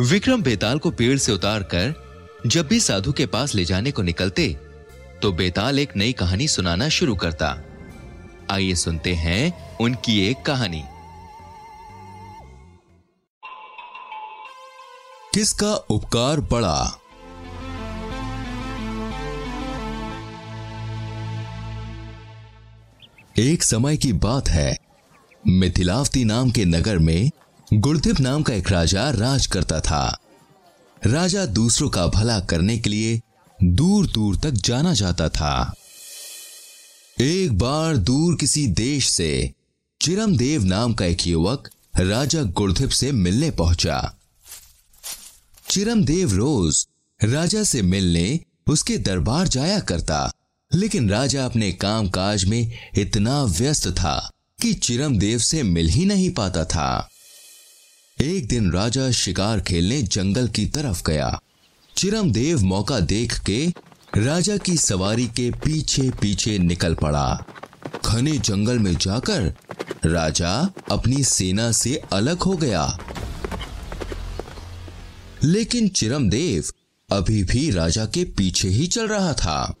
विक्रम बेताल को पेड़ से उतार कर जब भी साधु के पास ले जाने को निकलते तो बेताल एक नई कहानी सुनाना शुरू करता। आइए सुनते हैं उनकी एक कहानी। किसका उपकार बड़ा? एक समय की बात है, मिथिलावती नाम के नगर में गुरदिप नाम का एक राजा राज करता था। राजा दूसरों का भला करने के लिए दूर दूर तक जाना जाता था। एक बार दूर किसी देश से चिरमदेव नाम का एक युवक राजा गुरदिप से मिलने पहुँचा। चिरमदेव रोज राजा से मिलने उसके दरबार जाया करता, लेकिन राजा अपने काम काज में इतना व्यस्त था कि चिरमदेव से मिल ही नहीं पाता था। एक दिन राजा शिकार खेलने जंगल की तरफ़ गया। चिरमदेव मौका देख के राजा की सवारी के पीछे पीछे निकल पड़ा। घने जंगल में जाकर राजा अपनी सेना से अलग हो गया। लेकिन चिरमदेव अभी भी राजा के पीछे ही चल रहा था।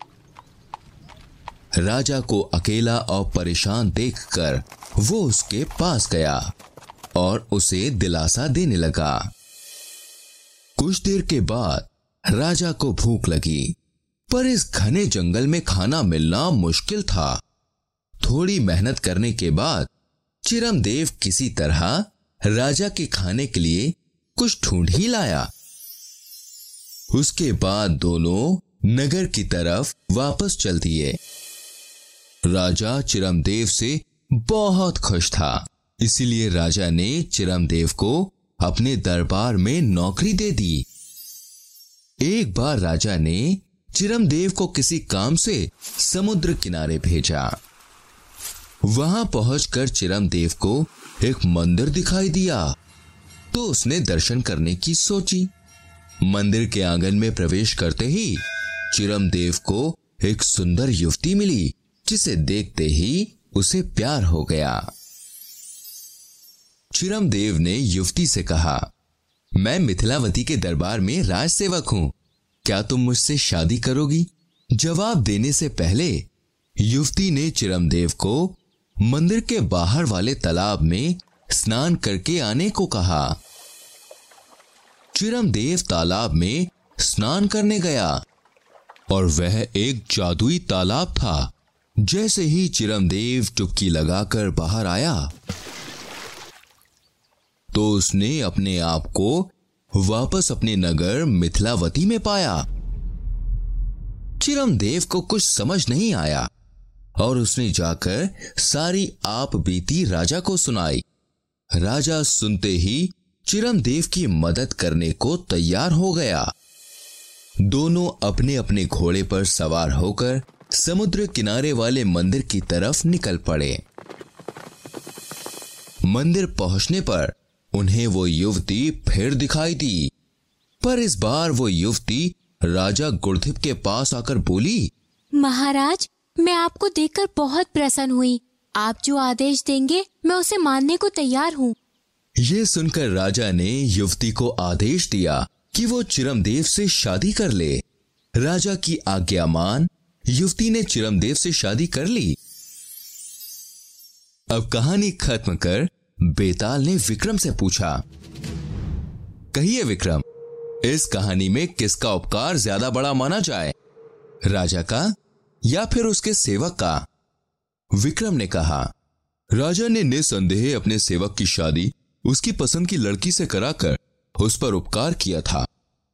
राजा को अकेला और परेशान देखकर वो उसके पास गया। और उसे दिलासा देने लगा। कुछ देर के बाद राजा को भूख लगी, पर इस घने जंगल में खाना मिलना मुश्किल था। थोड़ी मेहनत करने के बाद चिरमदेव किसी तरह राजा के खाने के लिए कुछ ढूंढ ही लाया। उसके बाद दोनों नगर की तरफ़ वापस चल दिए। राजा चिरमदेव से बहुत खुश था। इसीलिए राजा ने चिरमदेव को अपने दरबार में नौकरी दे दी। एक बार राजा ने चिरमदेव को किसी काम से समुद्र किनारे भेजा। वहाँ पहुंचकर चिरमदेव को एक मंदिर दिखाई दिया। तो उसने दर्शन करने की सोची। मंदिर के आँगन में प्रवेश करते ही चिरमदेव को एक सुंदर युवती मिली, जिसे देखते ही उसे प्यार हो गया। चिरमदेव ने युवती से कहा, मैं मिथिलावती के दरबार में राज सेवक हूँ। क्या तुम मुझसे शादी करोगी? जवाब देने से पहले, युवती ने चिरमदेव को मंदिर के बाहर वाले तालाब में स्नान करके आने को कहा। चिरमदेव तालाब में स्नान करने गया और वह एक जादुई तालाब था। जैसे ही चिरमदेव चुपकी लगाकर बाहर आया तो उसने अपने आप को वापस अपने नगर मिथिलावती में पाया। चिरमदेव को कुछ समझ नहीं आया और उसने जाकर सारी आप बीती राजा को सुनाई। राजा सुनते ही चिरमदेव की मदद करने को तैयार हो गया। दोनों अपने अपने घोड़े पर सवार होकर समुद्र किनारे वाले मंदिर की तरफ़ निकल पड़े। मंदिर पहुँचने पर उन्हें वो युवती फिर दिखाई दी। पर इस बार वो युवती राजा गुरधिप के पास आकर बोली महाराज मैं आपको देखकर बहुत प्रसन्न हुई। आप जो आदेश देंगे मैं उसे मानने को तैयार हूँ। ये सुनकर राजा ने युवती को आदेश दिया कि वो चिरमदेव से शादी कर ले। राजा की आज्ञा मान युवती ने चिरमदेव से शादी कर ली। अब कहानी खत्म कर बेताल ने विक्रम से पूछा, कहिए विक्रम, इस कहानी में किसका उपकार ज़्यादा बड़ा माना जाए? राजा का या फिर उसके सेवक का? विक्रम ने कहा, राजा ने निसंदेह अपने सेवक की शादी उसकी पसंद की लड़की से कराकर उस पर उपकार किया था।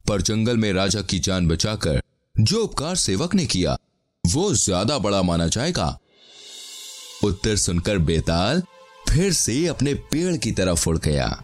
पर जंगल में राजा की जान बचाकर जो उपकार सेवक ने किया, वो ज़्यादा बड़ा माना जाएगा। उत्तर सुनकर बेताल फिर से अपने पेड़ की तरफ़ उड़ गया।